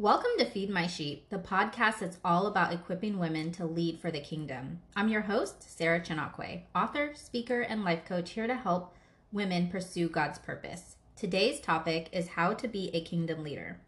Welcome to Feed My Sheep, the podcast that's all about equipping women to lead for the kingdom. I'm your host, Sarah Chinakwe, author, speaker, and life coach here to help women pursue God's purpose. Today's topic is how to be a kingdom leader.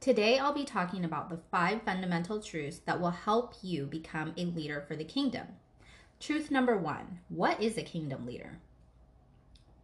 Today, I'll be talking about the five fundamental truths that will help you become a leader for the kingdom. Truth number one What is a kingdom leader?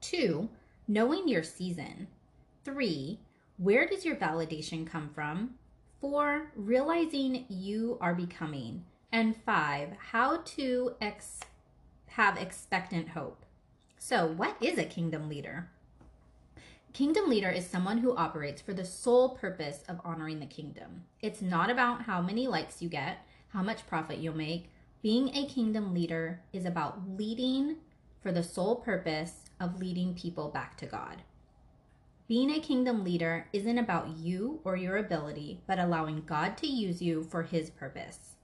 Two, knowing your season. Three, where does your validation come from? Four, realizing you are becoming. And five, how to ex- have expectant hope. So, what is a kingdom leader? Kingdom leader is someone who operates for the sole purpose of honoring the kingdom. It's not about how many likes you get, how much profit you'll make. Being a kingdom leader is about leading for the sole purpose of leading people back to God. Being a kingdom leader isn't about you or your ability, but allowing God to use you for his purpose.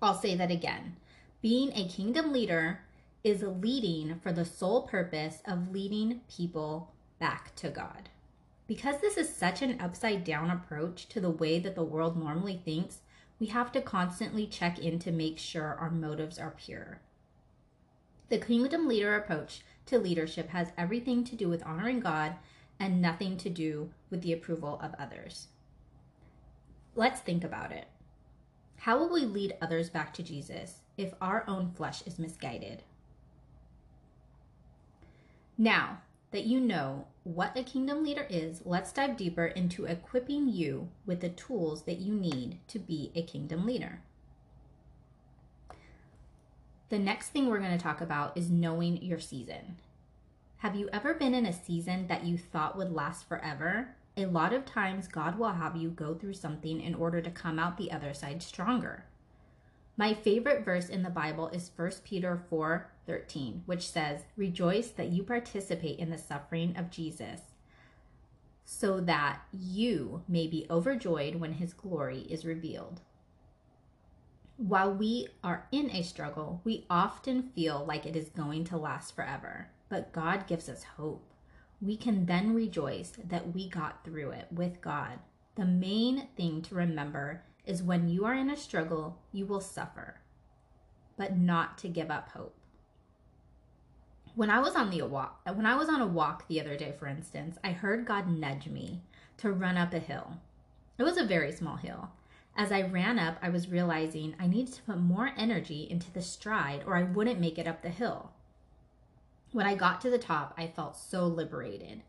I'll say that again. Being a kingdom leader is leading for the sole purpose of leading people back to God. Because this is such an upside down approach to the way that the world normally thinks, we have to constantly check in to make sure our motives are pure. The kingdom leader approach to leadership has everything to do with honoring God and nothing to do with the approval of others. Let's think about it. How will we lead others back to Jesus if our own flesh is misguided? Now, that you know what a kingdom leader is, let's dive deeper into equipping you with the tools that you need to be a kingdom leader. The next thing we're going to talk about is knowing your season. Have you ever been in a season that you thought would last forever? A lot of times, God will have you go through something in order to come out the other side stronger. My favorite verse in the Bible is 1 Peter 4 13, which says, Rejoice that you participate in the suffering of Jesus, so that you may be overjoyed when his glory is revealed. While we are in a struggle, we often feel like it is going to last forever, but God gives us hope. We can then rejoice that we got through it with God. The main thing to remember is when you are in a struggle, you will suffer, but not to give up hope. When I was on the walk, when I was on a walk the other day, for instance, I heard God nudge me to run up a hill. It was a very small hill. As I ran up, I was realizing I needed to put more energy into the stride or I wouldn't make it up the hill. When I got to the top, I felt so liberated.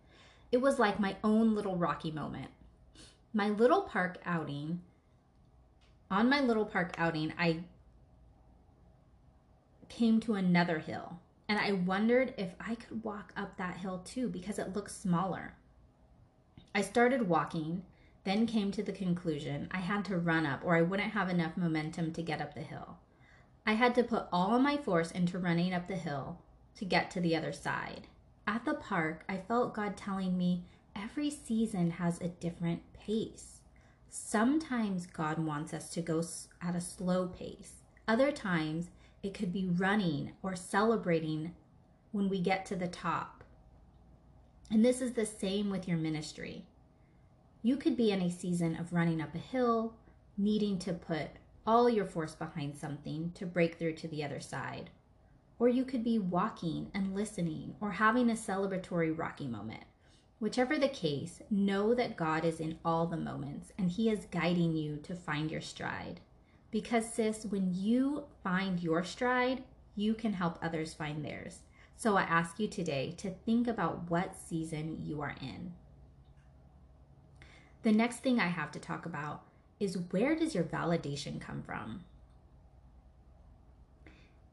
It was like my own little Rocky moment. My little park outing on my little park outing, I came to another hill and I wondered if I could walk up that hill too because it looked smaller. I started walking, then came to the conclusion I had to run up or I wouldn't have enough momentum to get up the hill. I had to put all my force into running up the hill to get to the other side. At the park, I felt God telling me every season has a different pace. Sometimes God wants us to go at a slow pace. Other times, it could be running or celebrating when we get to the top. And this is the same with your ministry. You could be in a season of running up a hill, needing to put all your force behind something to break through to the other side. Or you could be walking and listening or having a celebratory Rocky moment. Whichever the case, know that God is in all the moments and He is guiding you to find your stride. Because, sis, when you find your stride, you can help others find theirs. So I ask you today to think about what season you are in. The next thing I have to talk about is where does your validation come from?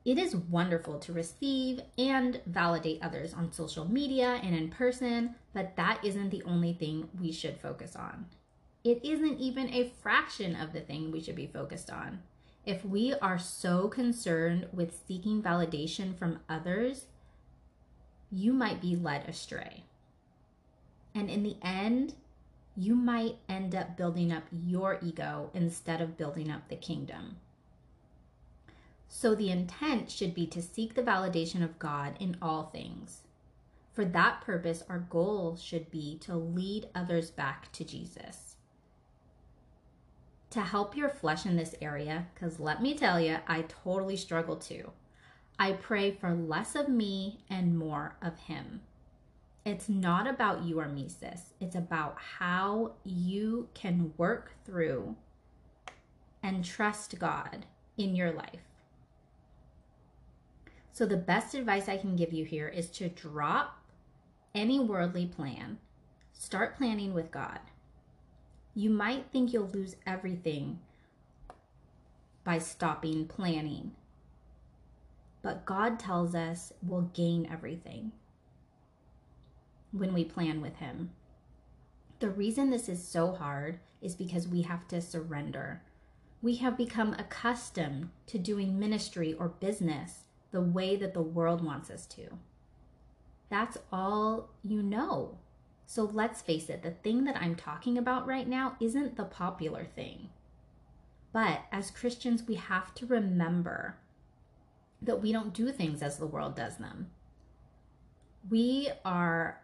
It is wonderful to receive and validate others on social media and in person, but that isn't the only thing we should focus on. It isn't even a fraction of the thing we should be focused on. If we are so concerned with seeking validation from others, you might be led astray. And in the end, you might end up building up your ego instead of building up the kingdom. So the intent should be to seek the validation of God in all things. For that purpose, our goal should be to lead others back to Jesus. to help your flesh in this area, because let me tell you, I totally struggle too. I pray for less of me and more of Him. It's not about you or me, sis. It's about how you can work through and trust God in your life. So, the best advice I can give you here is to drop any worldly plan, start planning with God. You might think you'll lose everything by stopping planning, but God tells us we'll gain everything when we plan with Him. The reason this is so hard is because we have to surrender. We have become accustomed to doing ministry or business the way that the world wants us to. That's all you know. So let's face it, the thing that I'm talking about right now isn't the popular thing. But as Christians, we have to remember that we don't do things as the world does them. We are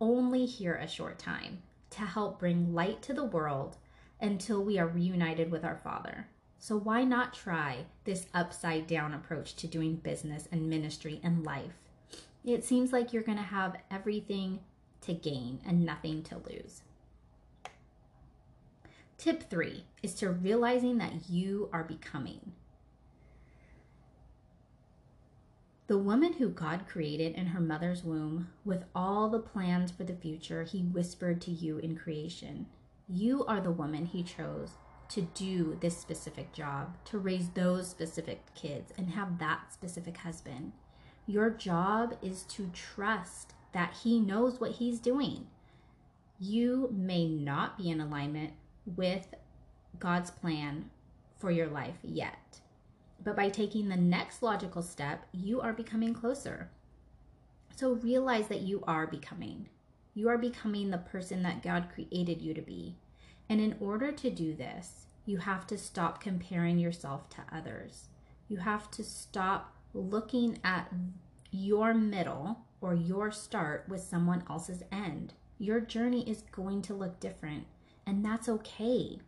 only here a short time to help bring light to the world until we are reunited with our Father. So, why not try this upside down approach to doing business and ministry and life? It seems like you're going to have everything to gain and nothing to lose. Tip three is to realizing that you are becoming. The woman who God created in her mother's womb, with all the plans for the future He whispered to you in creation. You are the woman He chose to do this specific job, to raise those specific kids, and have that specific husband. Your job is to trust that He knows what He's doing. You may not be in alignment with God's plan for your life yet. But by taking the next logical step, you are becoming closer. So realize that you are becoming. You are becoming the person that God created you to be. And in order to do this, you have to stop comparing yourself to others. You have to stop looking at your middle or your start with someone else's end. Your journey is going to look different, and that's okay.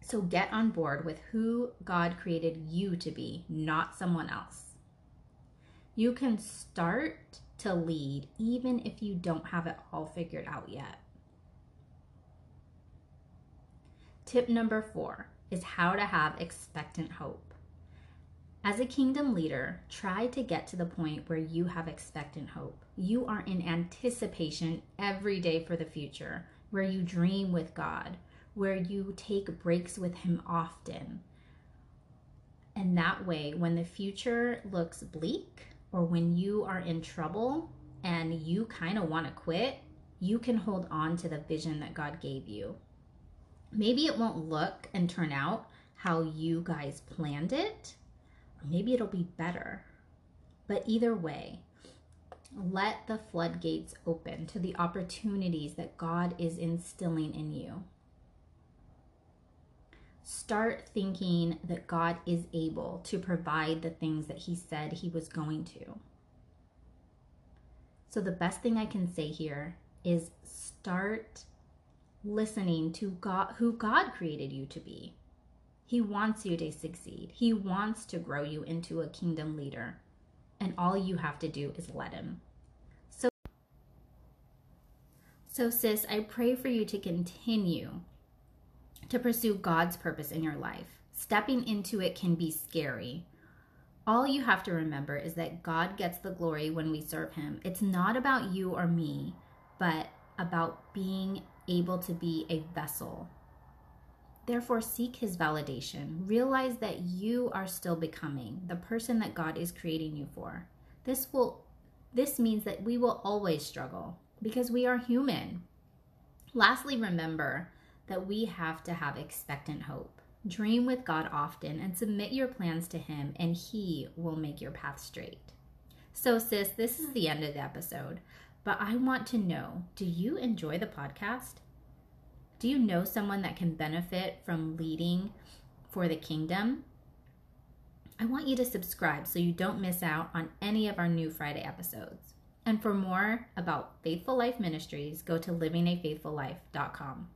So get on board with who God created you to be, not someone else. You can start to lead even if you don't have it all figured out yet. Tip number four is how to have expectant hope. As a kingdom leader, try to get to the point where you have expectant hope. You are in anticipation every day for the future, where you dream with God, where you take breaks with Him often. And that way, when the future looks bleak or when you are in trouble and you kind of want to quit, you can hold on to the vision that God gave you. Maybe it won't look and turn out how you guys planned it, maybe it'll be better. But either way, let the floodgates open to the opportunities that God is instilling in you start thinking that God is able to provide the things that He said He was going to. So, the best thing I can say here is start listening to God, who God created you to be. He wants you to succeed, He wants to grow you into a kingdom leader. And all you have to do is let Him. So, so sis, I pray for you to continue to pursue God's purpose in your life. Stepping into it can be scary. All you have to remember is that God gets the glory when we serve Him. It's not about you or me, but about being able to be a vessel. Therefore, seek His validation. Realize that you are still becoming the person that God is creating you for. This will this means that we will always struggle because we are human. Lastly, remember that we have to have expectant hope. Dream with God often and submit your plans to Him, and He will make your path straight. So, sis, this is the end of the episode, but I want to know do you enjoy the podcast? Do you know someone that can benefit from leading for the kingdom? I want you to subscribe so you don't miss out on any of our new Friday episodes. And for more about Faithful Life Ministries, go to livingafaithfullife.com.